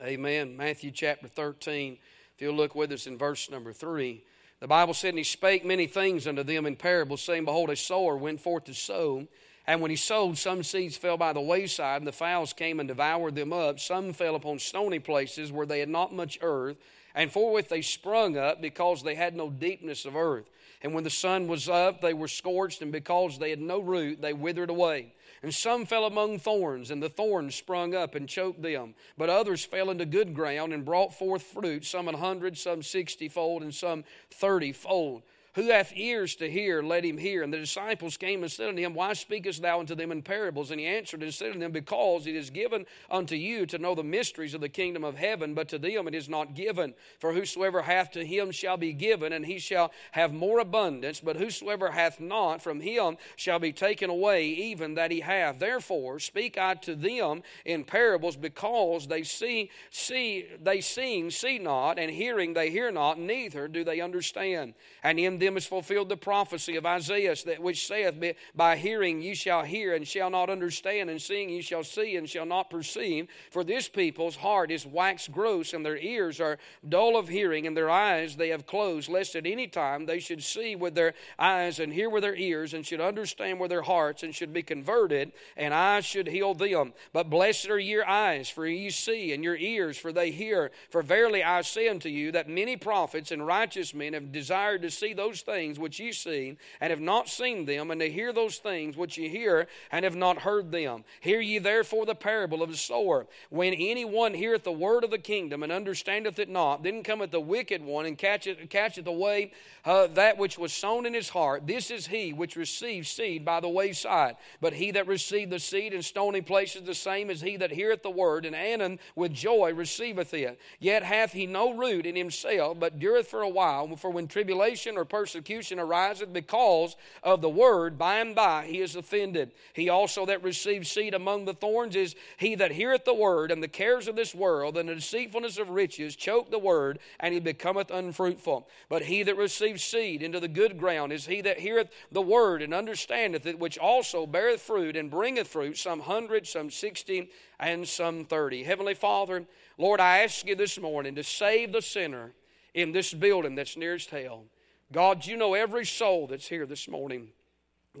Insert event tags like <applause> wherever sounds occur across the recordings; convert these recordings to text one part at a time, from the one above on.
Amen. Matthew chapter 13. If you'll look with us in verse number 3. The Bible said, And he spake many things unto them in parables, saying, Behold, a sower went forth to sow. And when he sowed, some seeds fell by the wayside, and the fowls came and devoured them up. Some fell upon stony places where they had not much earth, and forthwith they sprung up because they had no deepness of earth. And when the sun was up, they were scorched, and because they had no root, they withered away. And some fell among thorns, and the thorns sprung up and choked them. But others fell into good ground and brought forth fruit, some an hundred, some sixty fold, and some thirty fold. Who hath ears to hear, let him hear. And the disciples came and said unto him, Why speakest thou unto them in parables? And he answered and said unto them, Because it is given unto you to know the mysteries of the kingdom of heaven, but to them it is not given. For whosoever hath to him shall be given, and he shall have more abundance. But whosoever hath not, from him shall be taken away, even that he hath. Therefore speak I to them in parables, because they see, see, they seeing, see not, and hearing, they hear not, neither do they understand. And in them them is fulfilled the prophecy of Isaiah, that which saith, By hearing ye shall hear and shall not understand, and seeing ye shall see and shall not perceive. For this people's heart is waxed gross, and their ears are dull of hearing, and their eyes they have closed, lest at any time they should see with their eyes and hear with their ears, and should understand with their hearts, and should be converted, and I should heal them. But blessed are your eyes, for ye see, and your ears, for they hear. For verily I say unto you that many prophets and righteous men have desired to see those those things which ye see, and have not seen them, and to hear those things which ye hear, and have not heard them. Hear ye therefore the parable of the sower. When any one heareth the word of the kingdom, and understandeth it not, then cometh the wicked one, and catcheth, catcheth away uh, that which was sown in his heart. This is he which receives seed by the wayside. But he that received the seed in stony places, the same as he that heareth the word, and anon with joy receiveth it. Yet hath he no root in himself, but dureth for a while. For when tribulation or persecution ariseth because of the word, by and by he is offended. He also that receives seed among the thorns is he that heareth the word, and the cares of this world and the deceitfulness of riches choke the word, and he becometh unfruitful. But he that receives seed into the good ground is he that heareth the word and understandeth it, which also beareth fruit and bringeth fruit, some hundred, some sixty, and some thirty. Heavenly Father, Lord, I ask you this morning to save the sinner in this building that's nearest hell. God, you know every soul that's here this morning.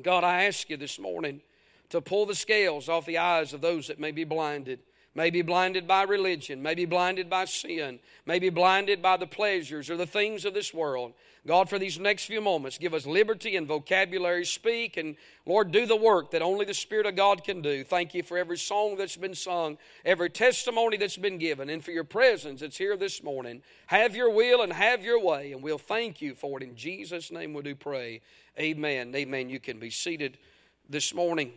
God, I ask you this morning to pull the scales off the eyes of those that may be blinded. May be blinded by religion, may be blinded by sin, may be blinded by the pleasures or the things of this world. God, for these next few moments, give us liberty and vocabulary. Speak and, Lord, do the work that only the Spirit of God can do. Thank you for every song that's been sung, every testimony that's been given, and for your presence that's here this morning. Have your will and have your way, and we'll thank you for it. In Jesus' name we do pray. Amen. Amen. You can be seated this morning.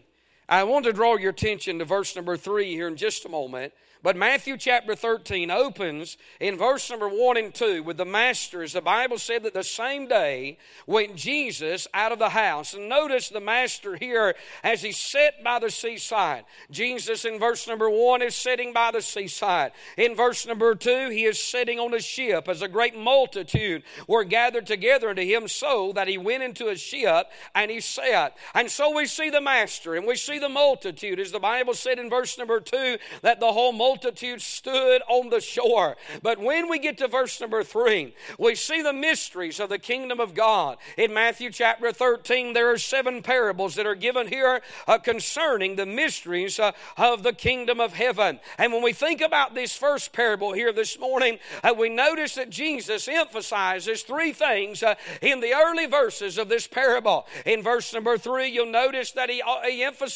I want to draw your attention to verse number three here in just a moment. But Matthew chapter 13 opens in verse number 1 and 2 with the masters. The Bible said that the same day went Jesus out of the house. And notice the master here as he sat by the seaside. Jesus in verse number 1 is sitting by the seaside. In verse number 2, he is sitting on a ship as a great multitude were gathered together unto him so that he went into a ship and he sat. And so we see the master and we see the multitude as the Bible said in verse number 2 that the whole multitude multitude stood on the shore. But when we get to verse number three, we see the mysteries of the kingdom of God. In Matthew chapter 13, there are seven parables that are given here uh, concerning the mysteries uh, of the kingdom of heaven. And when we think about this first parable here this morning, uh, we notice that Jesus emphasizes three things uh, in the early verses of this parable. In verse number three, you'll notice that he, uh, he emphasizes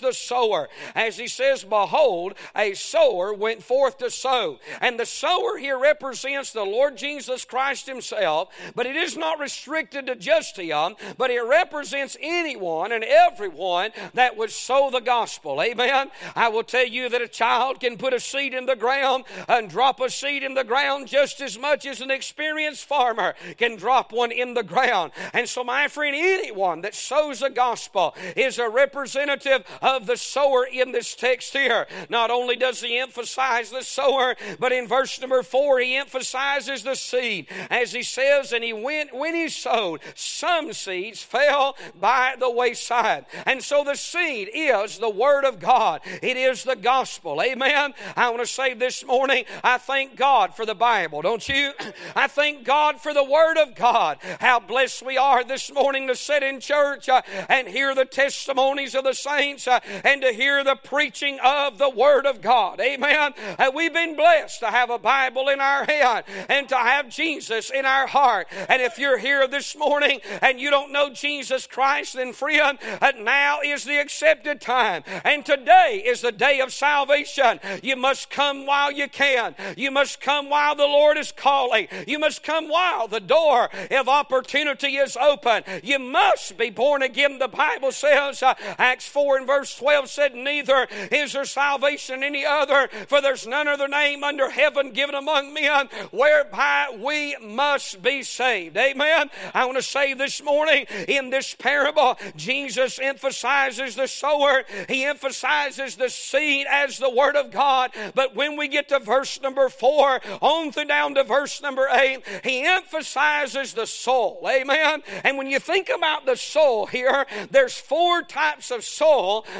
the sower as he says, Behold, a sower sower went forth to sow. And the sower here represents the Lord Jesus Christ Himself, but it is not restricted to just Him, but it represents anyone and everyone that would sow the gospel. Amen. I will tell you that a child can put a seed in the ground and drop a seed in the ground just as much as an experienced farmer can drop one in the ground. And so, my friend, anyone that sows the gospel is a representative of the sower in this text here. Not only does he emphasize the sower, but in verse number four, he emphasizes the seed. As he says, and he went, when he sowed, some seeds fell by the wayside. And so the seed is the Word of God, it is the gospel. Amen. I want to say this morning, I thank God for the Bible, don't you? <clears throat> I thank God for the Word of God. How blessed we are this morning to sit in church uh, and hear the testimonies of the saints uh, and to hear the preaching of the Word of God. Amen. Uh, we've been blessed to have a Bible in our hand and to have Jesus in our heart. And if you're here this morning and you don't know Jesus Christ, then friend, uh, now is the accepted time. And today is the day of salvation. You must come while you can. You must come while the Lord is calling. You must come while the door of opportunity is open. You must be born again. The Bible says, uh, Acts 4 and verse 12 said, Neither is there salvation any other, for there's none other name under heaven given among men whereby we must be saved. Amen. I want to say this morning in this parable, Jesus emphasizes the sower, he emphasizes the seed as the word of God. But when we get to verse number four, on through down to verse number eight, he emphasizes the soul. Amen. And when you think about the soul here, there's four types of soul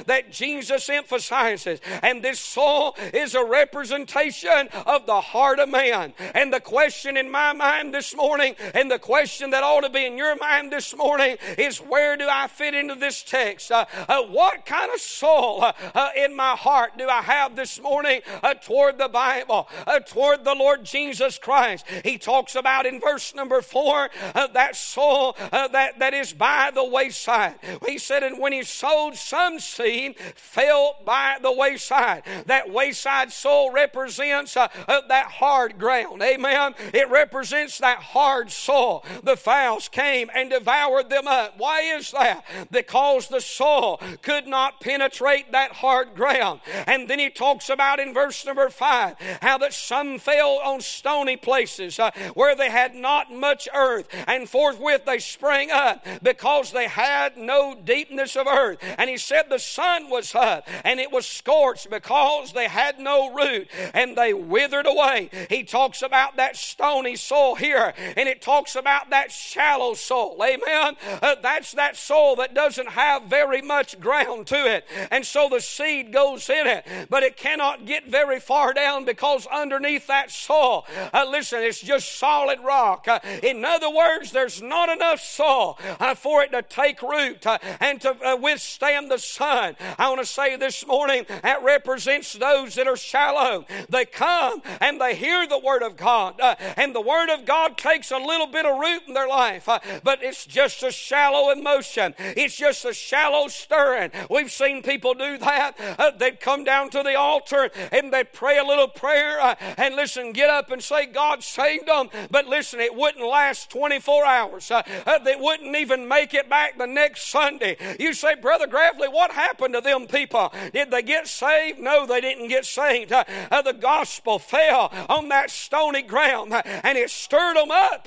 that Jesus emphasizes. And this soul is a representation of the heart of man. And the question in my mind this morning, and the question that ought to be in your mind this morning, is where do I fit into this text? Uh, uh, what kind of soul uh, uh in my heart do I have this morning uh, toward the Bible, uh, toward the Lord Jesus Christ? He talks about in verse number four that soul that, that is by the wayside. He said, and when he sowed some seed, fell by the wayside. That wayside soul represents that hard ground. Amen. It represents that hard soil. The fowls came and devoured them up. Why is that? Because the soil could not penetrate that hard ground. And then he talks about in verse number five how that some fell on stony places uh, where they had not much earth, and forthwith they sprang up because they had no deepness of earth. And he said the sun was up and it was scorched because they had no root and they withered away. He talks about that stony soul here and it talks about that shallow soul. Amen. Uh, that's that soul that doesn't have very much ground to it. And so the seed goes in it, but it cannot get very far down because underneath that soil, uh, listen, it's just solid rock. Uh, in other words, there's not enough soil uh, for it to take root uh, and to uh, withstand the sun. I want to say this morning that represents those that are shallow. They come and they hear the Word of God, uh, and the Word of God takes a little bit of root in their life, but it's just a shallow emotion. It's just a shallow stirring. We've seen people do that. Uh, they'd come down to the altar and they'd pray a little prayer uh, and listen, get up and say, God saved them. But listen, it wouldn't last 24 hours. Uh, uh, they wouldn't even make it back the next Sunday. You say, Brother Gravely, what happened to them people? Did they get saved? No, they didn't get saved. Uh, uh, the gospel fell on that stony ground and it stirred them up,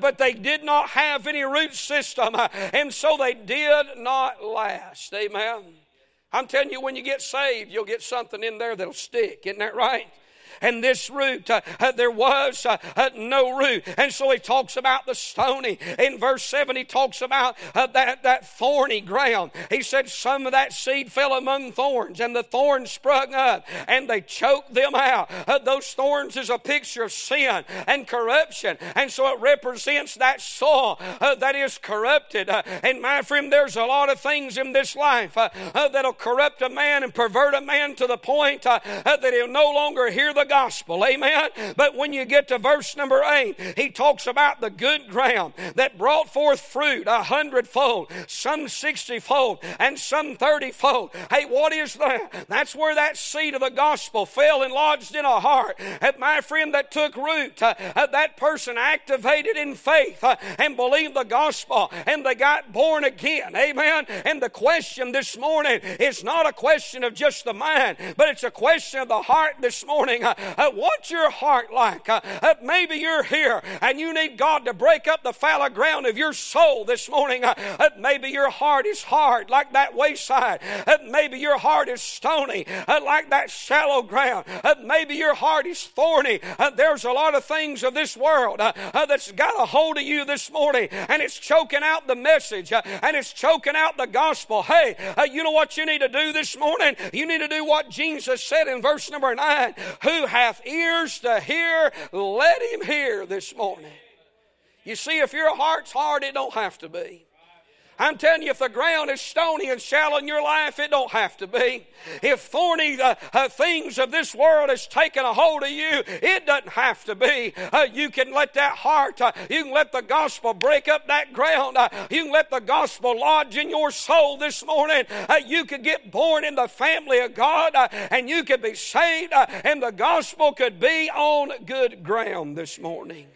but they did not have any root system, and so they did not last. Amen. I'm telling you, when you get saved, you'll get something in there that'll stick. Isn't that right? And this root, uh, uh, there was uh, uh, no root. And so he talks about the stony. In verse 7, he talks about uh, that, that thorny ground. He said, Some of that seed fell among thorns, and the thorns sprung up, and they choked them out. Uh, those thorns is a picture of sin and corruption. And so it represents that soul that is corrupted. and my friend, there's a lot of things in this life that'll corrupt a man and pervert a man to the point that he'll no longer hear the gospel. Amen. But when you get to verse number eight, he talks about the good ground that brought forth fruit a hundredfold, some sixtyfold, and some thirtyfold. Hey, what is that? That's where that seed of the gospel fell and lodged in a heart. And my friend, that took root. Uh, uh, that person activated in faith uh, and believed the gospel, and they got born again. Amen. And the question this morning is not a question of just the mind, but it's a question of the heart this morning. Uh, what's your heart like? Uh, uh, maybe you're here and you need God to break up the fallow ground of your soul this morning. Uh, uh, maybe your heart is hard like that wayside. Uh, maybe your heart is stony like that shallow ground. maybe your heart is thorny. there's a lot of things of this world that's got a hold of you this morning and it's choking out the message and it's choking out the gospel. Hey, you know what you need to do this morning? You need to do what Jesus said in verse number 9 Who hath ears to hear, let him hear this morning. You see, if your heart's hard, it don't have to be. I'm telling you, if the ground is stony and shallow in your life, it don't have to be. If thorny uh, uh, things of this world has taken a hold of you, it doesn't have to be. Uh, you can let that heart, uh, you can let the gospel break up that ground. Uh, you can let the gospel lodge in your soul this morning. Uh, you could get born in the family of God and you could be saved, and the gospel could be on good ground this morning.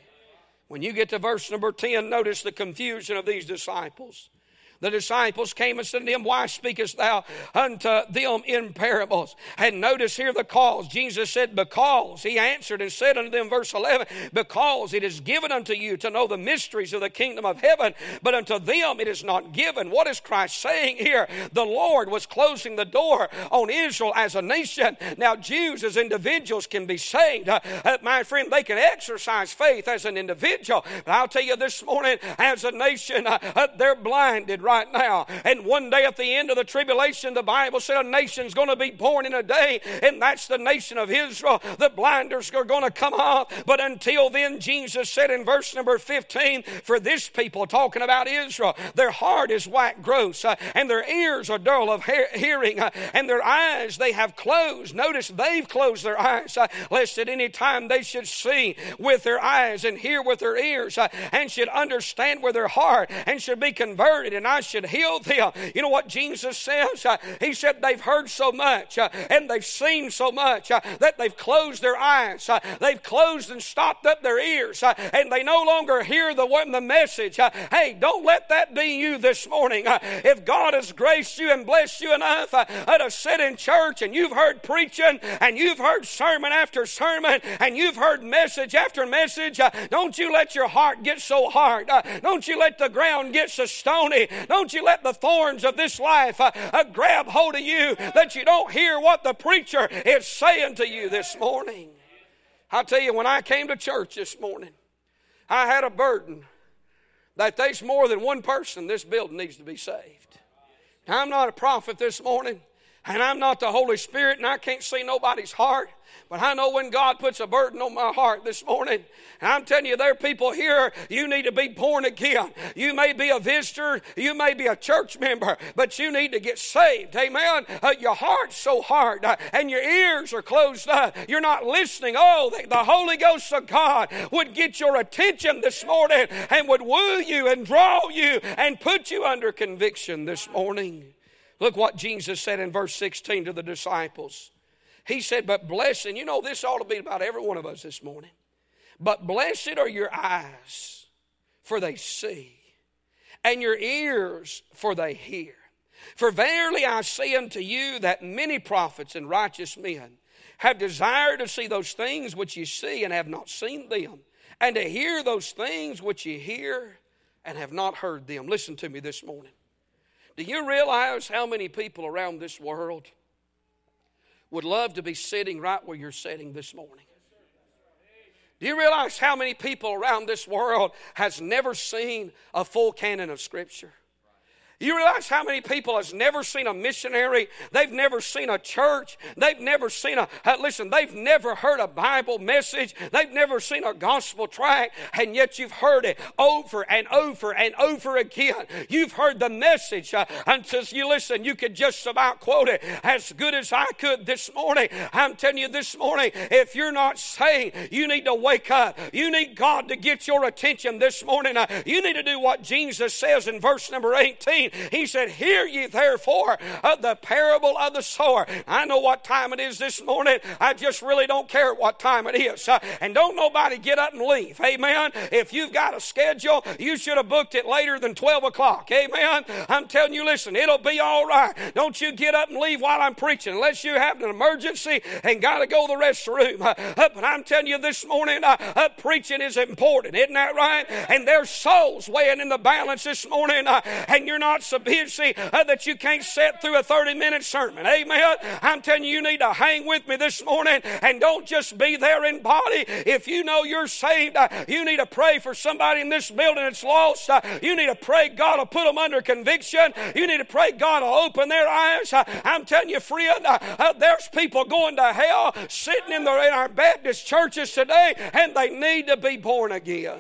When you get to verse number 10, notice the confusion of these disciples. The disciples came and said to him, Why speakest thou unto them in parables? And notice here the cause. Jesus said, Because. He answered and said unto them, verse 11, Because it is given unto you to know the mysteries of the kingdom of heaven, but unto them it is not given. What is Christ saying here? The Lord was closing the door on Israel as a nation. Now, Jews as individuals can be saved. Uh, uh, my friend, they can exercise faith as an individual. But I'll tell you this morning, as a nation, uh, uh they're blinded now. And one day at the end of the tribulation, the Bible said a nation's going to be born in a day, and that's the nation of Israel. The blinders are going to come off. But until then, Jesus said in verse number 15, for this people, talking about Israel, their heart is white gross, uh, and their ears are dull of he- hearing, uh, and their eyes they have closed. Notice they've closed their eyes, uh, lest at any time they should see with their eyes and hear with their ears, uh, and should understand with their heart, and should be converted. And I I should heal them. You know what Jesus says? Uh, he said they've heard so much uh, and they've seen so much uh, that they've closed their eyes. Uh, they've closed and stopped up their ears uh, and they no longer hear the, the message. Uh, hey, don't let that be you this morning. if God has graced you and blessed you enough to sit in church and you've heard preaching and you've heard sermon after sermon and you've heard message after message, don't you let your heart get so hard. don't you let the ground get so stony. Don't you let the thorns of this life uh, uh, grab hold of you that you don't hear what the preacher is saying to you this morning. I tell you, when I came to church this morning, I had a burden that there's more than one person this building needs to be saved. Now, I'm not a prophet this morning, and I'm not the Holy Spirit, and I can't see nobody's heart. But I know when God puts a burden on my heart this morning, I'm telling you, there are people here, you need to be born again. You may be a visitor, you may be a church member, but you need to get saved. Amen. Uh, your heart's so hard, uh, and your ears are closed up. You're not listening. Oh, the, the Holy Ghost of God would get your attention this morning and would woo you and draw you and put you under conviction this morning. Look what Jesus said in verse 16 to the disciples. He said, But blessed, and you know this ought to be about every one of us this morning. But blessed are your eyes, for they see, and your ears, for they hear. For verily I say unto you that many prophets and righteous men have desired to see those things which you see and have not seen them, and to hear those things which you hear and have not heard them. Listen to me this morning. Do you realize how many people around this world would love to be sitting right where you're sitting this morning. Do you realize how many people around this world has never seen a full canon of Scripture? You realize how many people has never seen a missionary? They've never seen a church. They've never seen a, uh, listen, they've never heard a Bible message. They've never seen a gospel tract, and yet you've heard it over and over and over again. You've heard the message uh, until you listen, you could just about quote it as good as I could this morning. I'm telling you this morning, if you're not saved, you need to wake up. You need God to get your attention this morning. Uh, you need to do what Jesus says in verse number 18 19, he said, Hear ye therefore of the parable of the sower. I know what time it is this morning. I just really don't care what time it is. Uh, and don't nobody get up and leave. Amen. If you've got a schedule, you should have booked it later than 12 o'clock. Amen. I'm telling you, listen, it'll be all right. Don't you get up and leave while I'm preaching unless you have an emergency and got to go to the restroom. Uh, uh, but I'm telling you this morning, uh, uh, preaching is important. Isn't that right? And there's souls weighing in the balance this morning, uh, and you're not so busy uh, that you can't sit through a 30 minute sermon. Amen. I'm telling you, you need to hang with me this morning and don't just be there in body. If you know you're saved, uh, you need to pray for somebody in this building that's lost. Uh, you need to pray God will put them under conviction. You need to pray God will open their eyes. I'm telling you, friend, there's people going to hell sitting in, the, in our Baptist churches today, and they need to be born again.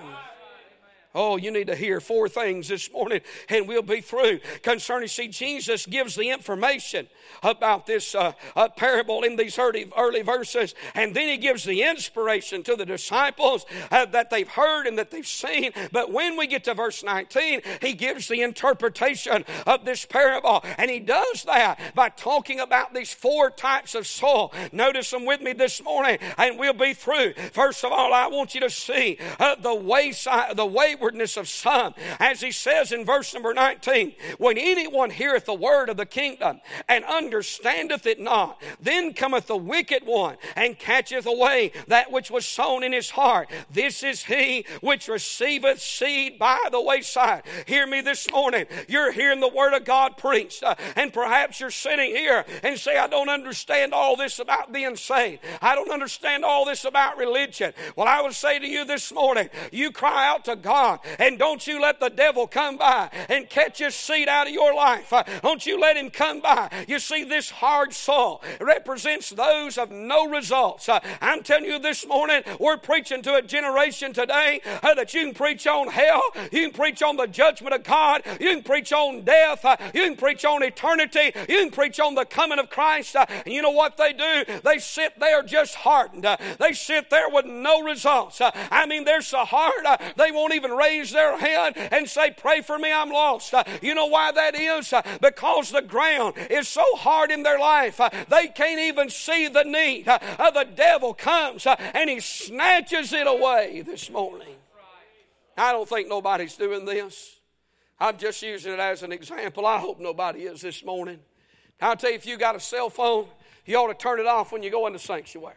Oh, you need to hear four things this morning and we'll be through. Concerning, see, Jesus gives the information about this uh, uh, parable in these early, early verses, and then he gives the inspiration to the disciples uh, that they've heard and that they've seen. But when we get to verse 19, he gives the interpretation of this parable, and he does that by talking about these four types of soil. Notice them with me this morning, and we'll be through. First of all, I want you to see uh, the wayside, the way waywardness of some. As he says in verse number 19, when anyone heareth the word of the kingdom and understandeth it not, then cometh the wicked one and catcheth away that which was sown in his heart. This is he which receiveth seed by the wayside. Hear me this morning. You're hearing the word of God preached, uh, and perhaps you're sitting here and say, I don't understand all this about being saved. I don't understand all this about religion. Well, I would say to you this morning, you cry out to God God. And don't you let the devil come by and catch his seed out of your life. Uh, don't you let him come by. You see, this hard soul represents those of no results. Uh, I'm telling you this morning, we're preaching to a generation today uh, that you can preach on hell, you can preach on the judgment of God, you can preach on death, you can preach on eternity, you can preach on the coming of Christ. And you know what they do? They sit there just hardened. They sit there with no results. I mean, they're so hard, they won't even raise their hand and say, Pray for me, I'm lost. Uh, you know why that is? Uh, because the ground is so hard in their life, uh, they can't even see the need. The devil comes and he snatches it away this morning. I don't think nobody's doing this. I'm just using it as an example. I hope nobody is this morning. I'll tell you, if you got a cell phone, you ought to turn it off when you go in the sanctuary.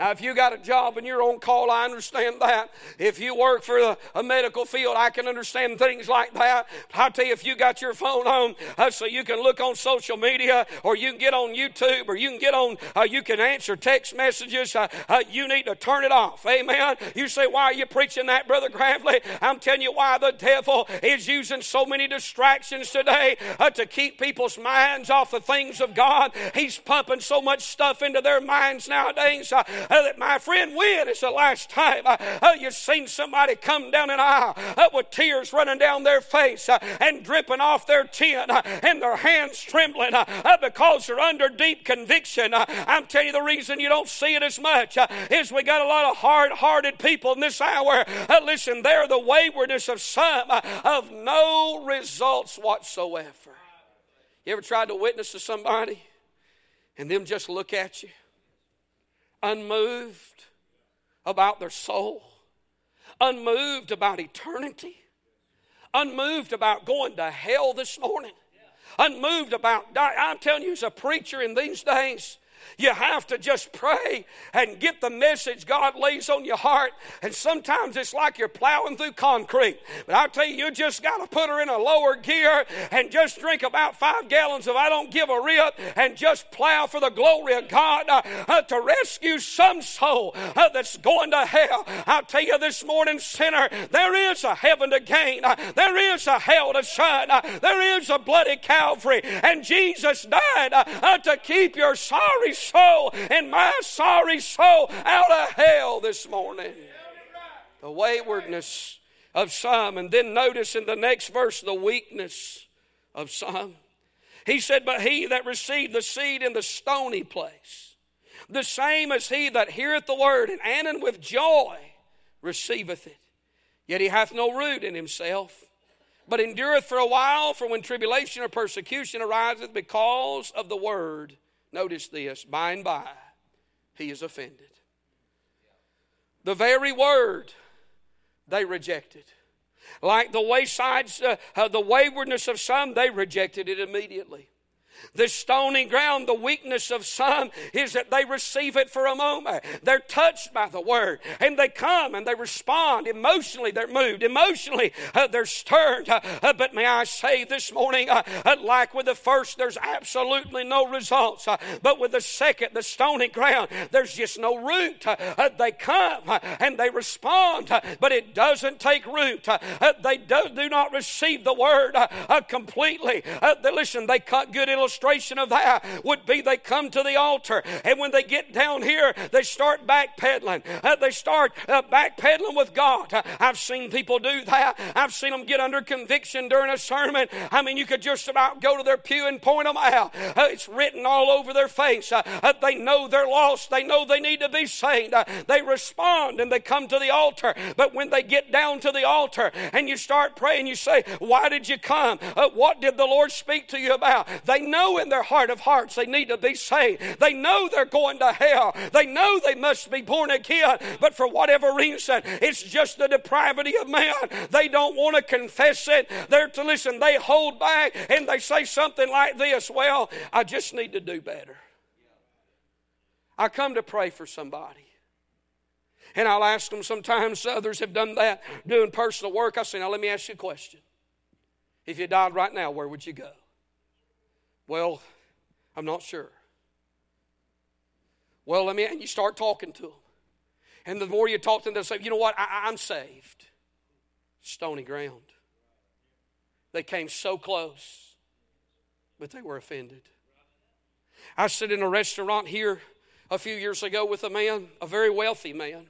Now, if you got a job and you're on call, I understand that. If you work for a, a medical field, I can understand things like that. I'll tell you, if you got your phone on uh, so you can look on social media or you can get on YouTube or you can get on, uh, you can answer text messages, uh, uh you need to turn it off. Amen. You say, why are you preaching that, Brother Gravely? I'm telling you why the devil is using so many distractions today uh, to keep people's minds off the things of God. He's pumping so much stuff into their minds nowadays uh, that my friend, when is the last time uh, uh, you've seen somebody come down an aisle uh, with tears running down their face uh, and dripping off their chin uh, and their hands trembling because they're under deep conviction? I'm telling you, the reason you don't see it as much is we got a lot of hard hearted people in this hour. listen, they're the waywardness of some of no results whatsoever. You ever tried to witness to somebody and them just look at you? Unmoved about their soul, unmoved about eternity, unmoved about going to hell this morning, unmoved about, I'm telling you, as a preacher in these days, you have to just pray and get the message God lays on your heart. And sometimes it's like you're plowing through concrete. But I'll tell you, you just got to put her in a lower gear and just drink about five gallons of I don't give a rip and just plow for the glory of God uh, uh, to rescue some soul uh, that's going to hell. I'll tell you this morning, sinner, there is a heaven to gain, uh, there is a hell to shun, uh, there is a bloody Calvary, and Jesus died uh, to keep your sorry soul and my sorry soul out of hell this morning. The waywardness of some. And then notice in the next verse the weakness of some. He said, But he that received the seed in the stony place, the same as he that heareth the word, and and with joy receiveth it. Yet he hath no root in himself but endureth for a while, for when tribulation or persecution ariseth because of the word, notice this, by and by he is offended. The very word they rejected. Like the waysides, uh, uh, the waywardness of some, they rejected it immediately. The stony ground, the weakness of some is that they receive it for a moment. They're touched by the word and they come and they respond. Emotionally, they're moved. Emotionally, uh, they're stirred. Uh, uh, but may I say this morning, uh, uh, like with the first, there's absolutely no results. Uh, but with the second, the stony ground, there's just no root. they come and they respond, but it doesn't take root. they do, do, not receive the word completely. Listen, they cut good illustration illustration of that would be they come to the altar, and when they get down here, they start backpedaling. Uh, they start uh, backpedaling with God. Uh, I've seen people do that. I've seen them get under conviction during a sermon. I mean, you could just about go to their pew and point them out. Uh, it's written all over their face. Uh, uh, they know they're lost. They know they need to be saved. they respond and they come to the altar. But when they get down to the altar and you start praying, you say, Why did you come? what did the Lord speak to you about? They know know in their heart of hearts they need to be saved. They know they're going to hell. They know they must be born again. But for whatever reason, it's just the depravity of man. They don't want to confess it. They're to listen. They hold back and they say something like this Well, I just need to do better. I come to pray for somebody. And I'll ask them sometimes, others have done that, doing personal work. I say, now let me ask you a question. If you died right now, where would you go? Well, I'm not sure. Well, let me, and you start talking to them. And the more you talk to them, they'll say, you know what, I, I'm saved. Stony ground. They came so close, but they were offended. I sit in a restaurant here a few years ago with a man, a very wealthy man,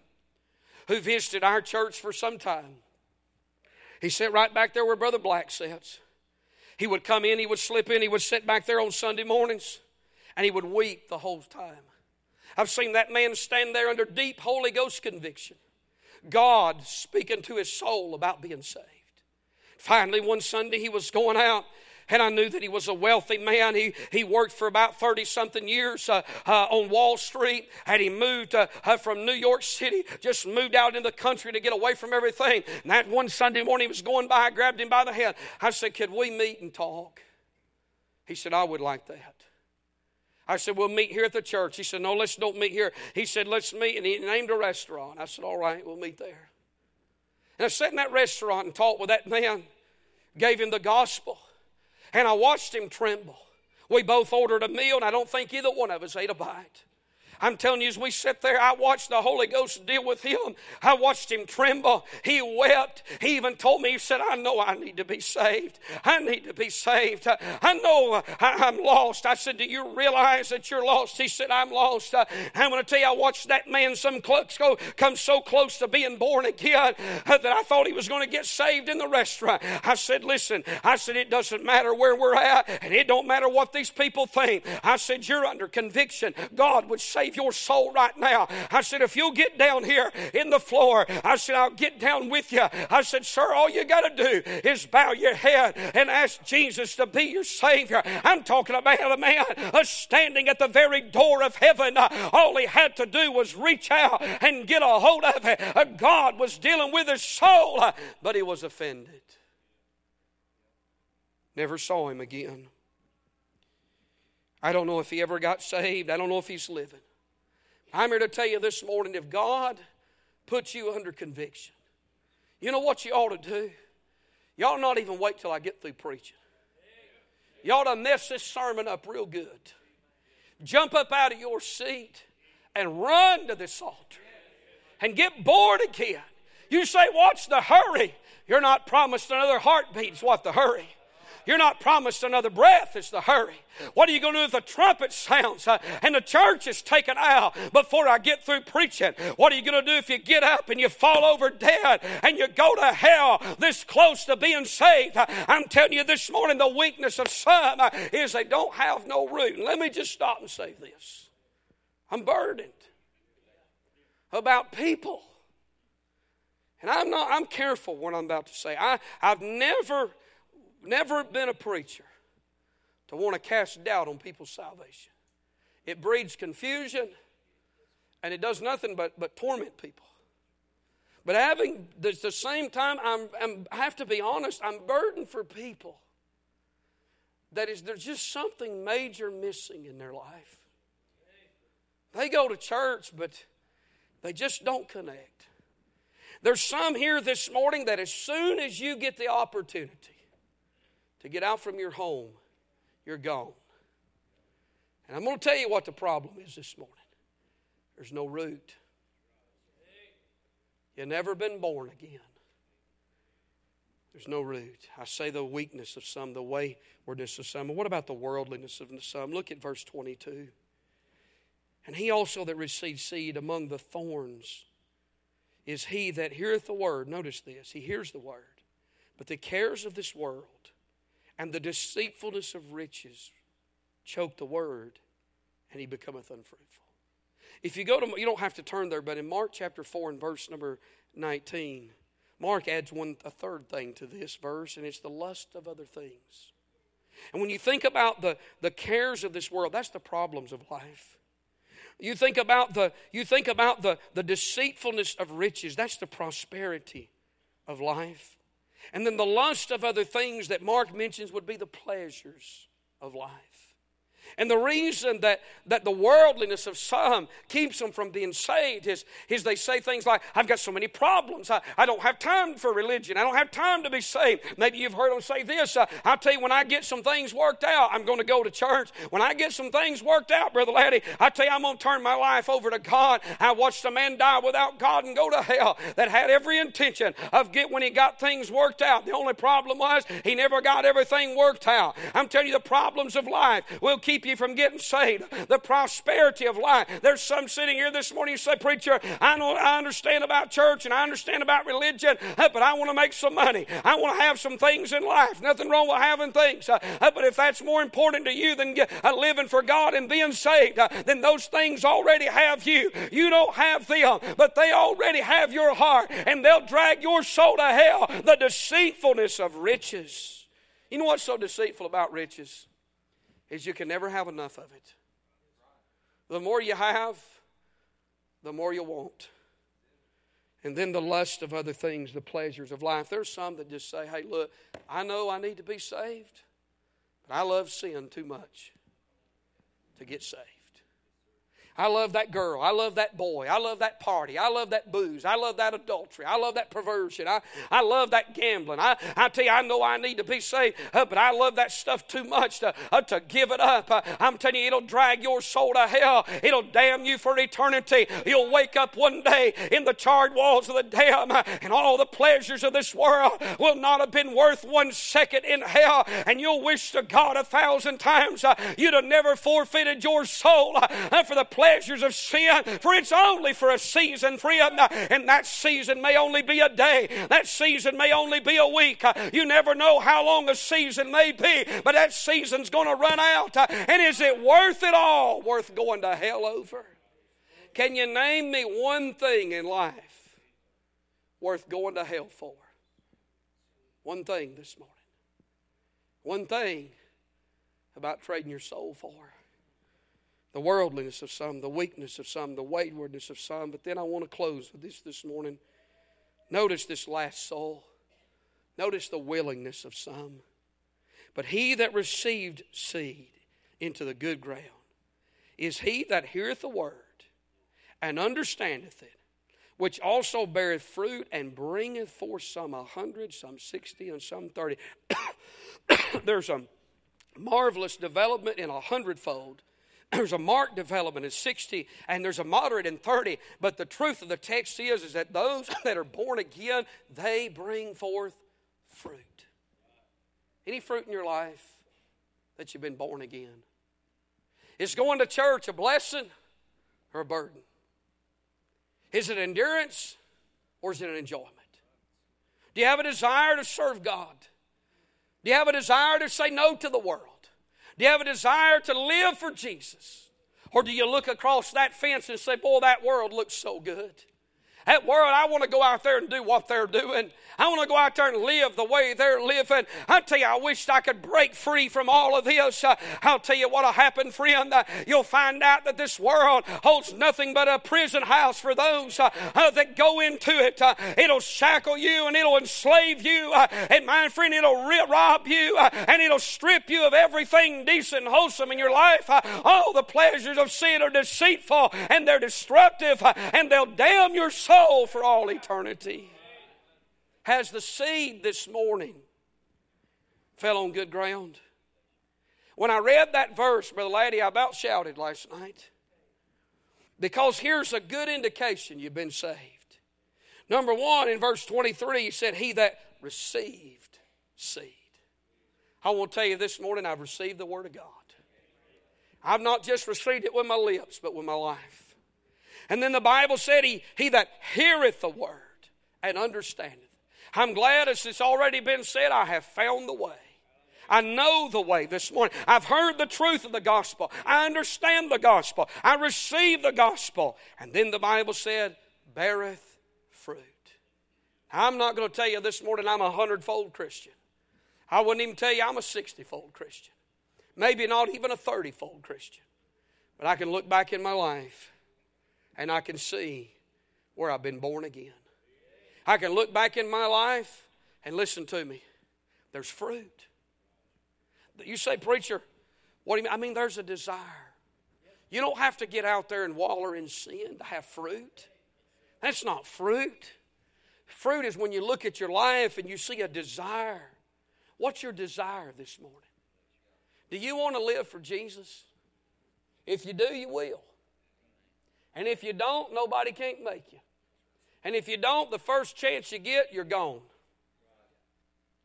who visited our church for some time. He sat right back there where Brother Black sits. He would come in, he would slip in, he would sit back there on Sunday mornings, and he would weep the whole time. I've seen that man stand there under deep Holy Ghost conviction. God speaking to his soul about being saved. Finally, one Sunday he was going out and I knew that he was a wealthy man. He, he worked for about 30 something years uh, uh, on Wall Street, and he moved uh, uh, from New York City, just moved out in the country to get away from everything. And that one Sunday morning, he was going by, I grabbed him by the hand. I said, Could we meet and talk? He said, I would like that. I said, We'll meet here at the church. He said, No, let's don't meet here. He said, Let's meet. And he named a restaurant. I said, All right, we'll meet there. And I sat in that restaurant and talked with that man, gave him the gospel and I watched him tremble. We both ordered a meal, and I don't think either one of us ate a bite. I'm telling you, as we sit there, I watched the Holy Ghost deal with him. I watched him tremble. He wept. He even told me, he said, I know I need to be saved. I need to be saved. I know I'm lost. I said, Do you realize that you're lost? He said, I'm lost. I'm going to tell you, I watched that man some close go, come so close to being born again that I thought he was going to get saved in the restaurant. I said, Listen, I said, it doesn't matter where we're at, and it don't matter what these people think. I said, You're under conviction. God would save save your soul right now. I said, if you'll get down here in the floor, I said, I'll get down with you. I said, sir, all you got to do is bow your head and ask Jesus to be your Savior. I'm talking about a man standing at the very door of heaven. All he had to do was reach out and get a hold of it. God was dealing with his soul, but he was offended. Never saw him again. I don't know if he ever got saved. I don't know if he's living. I'm here to tell you this morning if God puts you under conviction, you know what you ought to do? You ought not even wait till I get through preaching. You ought to mess this sermon up real good. Jump up out of your seat and run to this altar and get bored again. You say, What's the hurry? You're not promised another heartbeat, is what the hurry. You're not promised another breath, it's the hurry. What are you going to do if the trumpet sounds uh, and the church is taken out before I get through preaching? What are you going to do if you get up and you fall over dead and you go to hell this close to being saved? I'm telling you this morning, the weakness of some uh, is they don't have no root. And let me just stop and say this I'm burdened about people. And I'm not, I'm careful what I'm about to say. I, I've never never been a preacher to want to cast doubt on people's salvation. It breeds confusion and it does nothing but, but torment people. But having at the same time, I'm, I'm, I have to be honest, I'm burdened for people that is there's just something major missing in their life. They go to church, but they just don't connect. There's some here this morning that as soon as you get the opportunity to get out from your home, you're gone. And I'm going to tell you what the problem is this morning there's no root. You've never been born again. There's no root. I say the weakness of some, the waywardness of some. what about the worldliness of some? Look at verse 22. And he also that received seed among the thorns is he that heareth the word. Notice this. He hears the word. But the cares of this world and the deceitfulness of riches choke the word, and he becometh unfruitful. If you go to, you don't have to turn there, but in Mark chapter 4 and verse number 19, Mark adds one, a third thing to this verse, and it's the lust of other things. And when you think about the, the cares of this world, that's the problems of life. You think about the you think about the, the deceitfulness of riches, that's the prosperity of life. And then the lust of other things that Mark mentions would be the pleasures of life. And the reason that, that the worldliness of some keeps them from being saved is, is they say things like, I've got so many problems. I, I don't have time for religion. I don't have time to be saved. Maybe you've heard them say this. Uh, I'll tell you, when I get some things worked out, I'm going to go to church. When I get some things worked out, Brother Laddie, I tell you, I'm going to turn my life over to God. I watched a man die without God and go to hell that had every intention of get when he got things worked out. The only problem was he never got everything worked out. I'm telling you, the problems of life will keep keep you from getting saved. The prosperity of life. There's some sitting here this morning who say, Preacher, I know I understand about church and I understand about religion, uh, but I want to make some money. I want to have some things in life. Nothing wrong with having things. Uh, uh, but if that's more important to you than living for God and being saved, then those things already have you. You don't have them, but they already have your heart, and they'll drag your soul to hell. The deceitfulness of riches. You know what's so deceitful about riches? Is you can never have enough of it. The more you have, the more you want. And then the lust of other things, the pleasures of life. There's some that just say, hey, look, I know I need to be saved, but I love sin too much to get saved. I love that girl. I love that boy. I love that party. I love that booze. I love that adultery. I love that perversion. I, I love that gambling. I, I tell you, I know I need to be saved, uh, but I love that stuff too much to, uh, to give it up. Uh, I'm telling you, it'll drag your soul to hell. It'll damn you for eternity. You'll wake up one day in the charred walls of the dam, and all the pleasures of this world will not have been worth one second in hell. And you'll wish to God a thousand times you'd have never forfeited your soul for the pleasures of sin, for it's only for a season, friend, and that season may only be a day, that season may only be a week. You never know how long a season may be, but that season's going to run out. And is it worth it all? Worth going to hell over? Can you name me one thing in life worth going to hell for? One thing this morning. One thing about trading your soul for the worldliness of some, the weakness of some, the waywardness of some. But then I want to close with this this morning. Notice this last soul. Notice the willingness of some. But he that received seed into the good ground is he that heareth the word and understandeth it, which also beareth fruit and bringeth forth some a hundred, some sixty, and some thirty. <coughs> There's a marvelous development in a hundredfold <clears throat> there's a marked development in 60 and there's a moderate in 30 but the truth of the text is is that those <clears throat> that are born again they bring forth fruit. Any fruit in your life that you've been born again? Is going to church a blessing or a burden? Is it endurance or is it an enjoyment? Do you have a desire to serve god? Do you have a desire to say no to the world do you have a desire to live for Jesus? Or do you look across that fence and say, Boy, that world looks so good? That world, I want to go out there and do what they're doing. I want to go out there and live the way they're living. I tell you, I wish I could break free from all of this. Uh, I'll tell you what'll happen, friend. Uh, you'll find out that this world holds nothing but a prison house for those uh, uh that go into it. Uh, it'll shackle you and it'll enslave you. Uh, and my friend, it'll rob you and it'll strip you of everything decent and wholesome in your life. all the pleasures of sin are deceitful and they're destructive and they'll damn your soul for all eternity has the seed this morning fell on good ground. When I read that verse, Brother Laddie, I about shouted last night. Because here's a good indication you've been saved. Number one, in verse 23, he said, He that received seed. I want to tell you this morning, I've received the Word of God. I've not just received it with my lips, but with my life. And then the Bible said, He, he that heareth the Word and understandeth I'm glad, as it's already been said, I have found the way. I know the way this morning. I've heard the truth of the gospel. I understand the gospel. I receive the gospel. And then the Bible said, beareth fruit. I'm not going to tell you this morning I'm a hundredfold Christian. I wouldn't even tell you I'm a sixtyfold Christian. Maybe not even a thirtyfold Christian. But I can look back in my life and I can see where I've been born again. I can look back in my life and listen to me. There's fruit. You say, preacher, what do you mean? I mean, there's a desire. You don't have to get out there and waller in sin to have fruit. That's not fruit. Fruit is when you look at your life and you see a desire. What's your desire this morning? Do you want to live for Jesus? If you do, you will. And if you don't, nobody can't make you. And if you don't, the first chance you get, you're gone.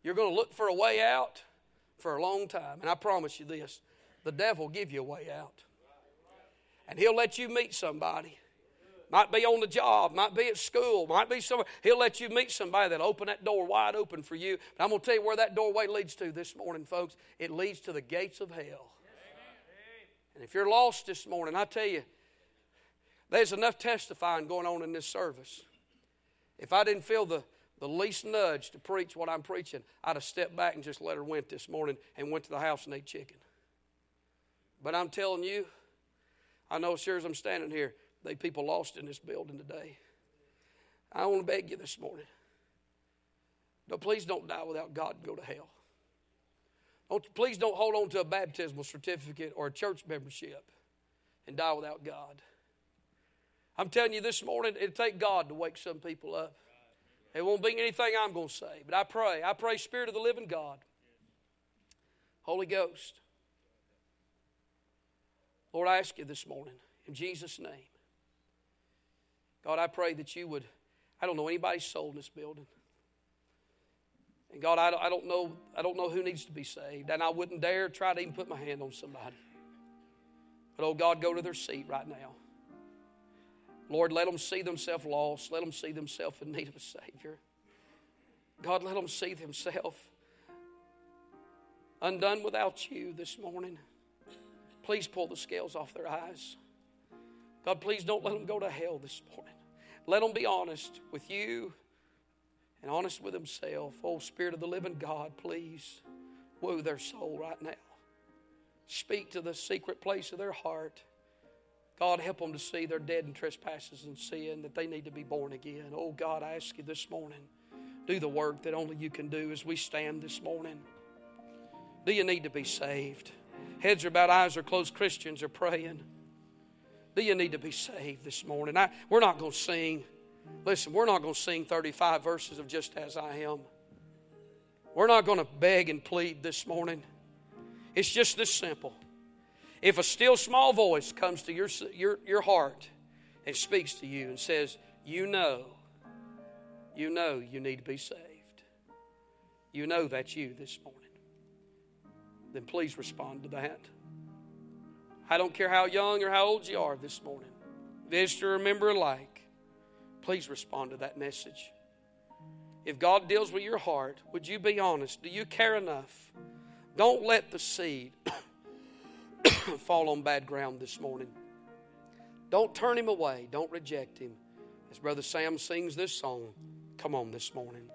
You're going to look for a way out for a long time. And I promise you this the devil will give you a way out. And he'll let you meet somebody. Might be on the job, might be at school, might be somewhere. He'll let you meet somebody that'll open that door wide open for you. But I'm going to tell you where that doorway leads to this morning, folks. It leads to the gates of hell. And if you're lost this morning, I tell you, there's enough testifying going on in this service. If I didn't feel the, the least nudge to preach what I'm preaching, I'd have stepped back and just let her went this morning and went to the house and ate chicken. But I'm telling you, I know as sure as I'm standing here, they people lost in this building today. I want to beg you this morning. No, please don't die without God and go to hell. Don't, please don't hold on to a baptismal certificate or a church membership and die without God. I'm telling you this morning, it'll take God to wake some people up. It won't be anything I'm going to say, but I pray. I pray, Spirit of the living God, Holy Ghost. Lord, I ask you this morning, in Jesus' name. God, I pray that you would, I don't know anybody's soul in this building. And God, I don't, I don't know, I don't know who needs to be saved. And I wouldn't dare try to even put my hand on somebody. But oh God, go to their seat right now. Lord, let them see themselves lost. Let them see themselves in need of a Savior. God, let them see themselves undone without you this morning. Please pull the scales off their eyes. God, please don't let them go to hell this morning. Let them be honest with you and honest with themselves. Oh, Spirit of the living God, please woo their soul right now. Speak to the secret place of their heart. God, help them to see they're dead in trespasses and sin, that they need to be born again. Oh, God, I ask you this morning, do the work that only you can do as we stand this morning. Do you need to be saved? Heads are bowed, eyes are closed, Christians are praying. Do you need to be saved this morning? I, we're not going to sing. Listen, we're not going to sing 35 verses of Just As I Am. We're not going to beg and plead this morning. It's just this simple. If a still small voice comes to your, your, your heart and speaks to you and says, You know, you know you need to be saved, you know that's you this morning, then please respond to that. I don't care how young or how old you are this morning, visitor or member alike, please respond to that message. If God deals with your heart, would you be honest? Do you care enough? Don't let the seed <coughs> fall on bad ground this morning. Don't turn him away. Don't reject him. As Brother Sam sings this song, come on this morning.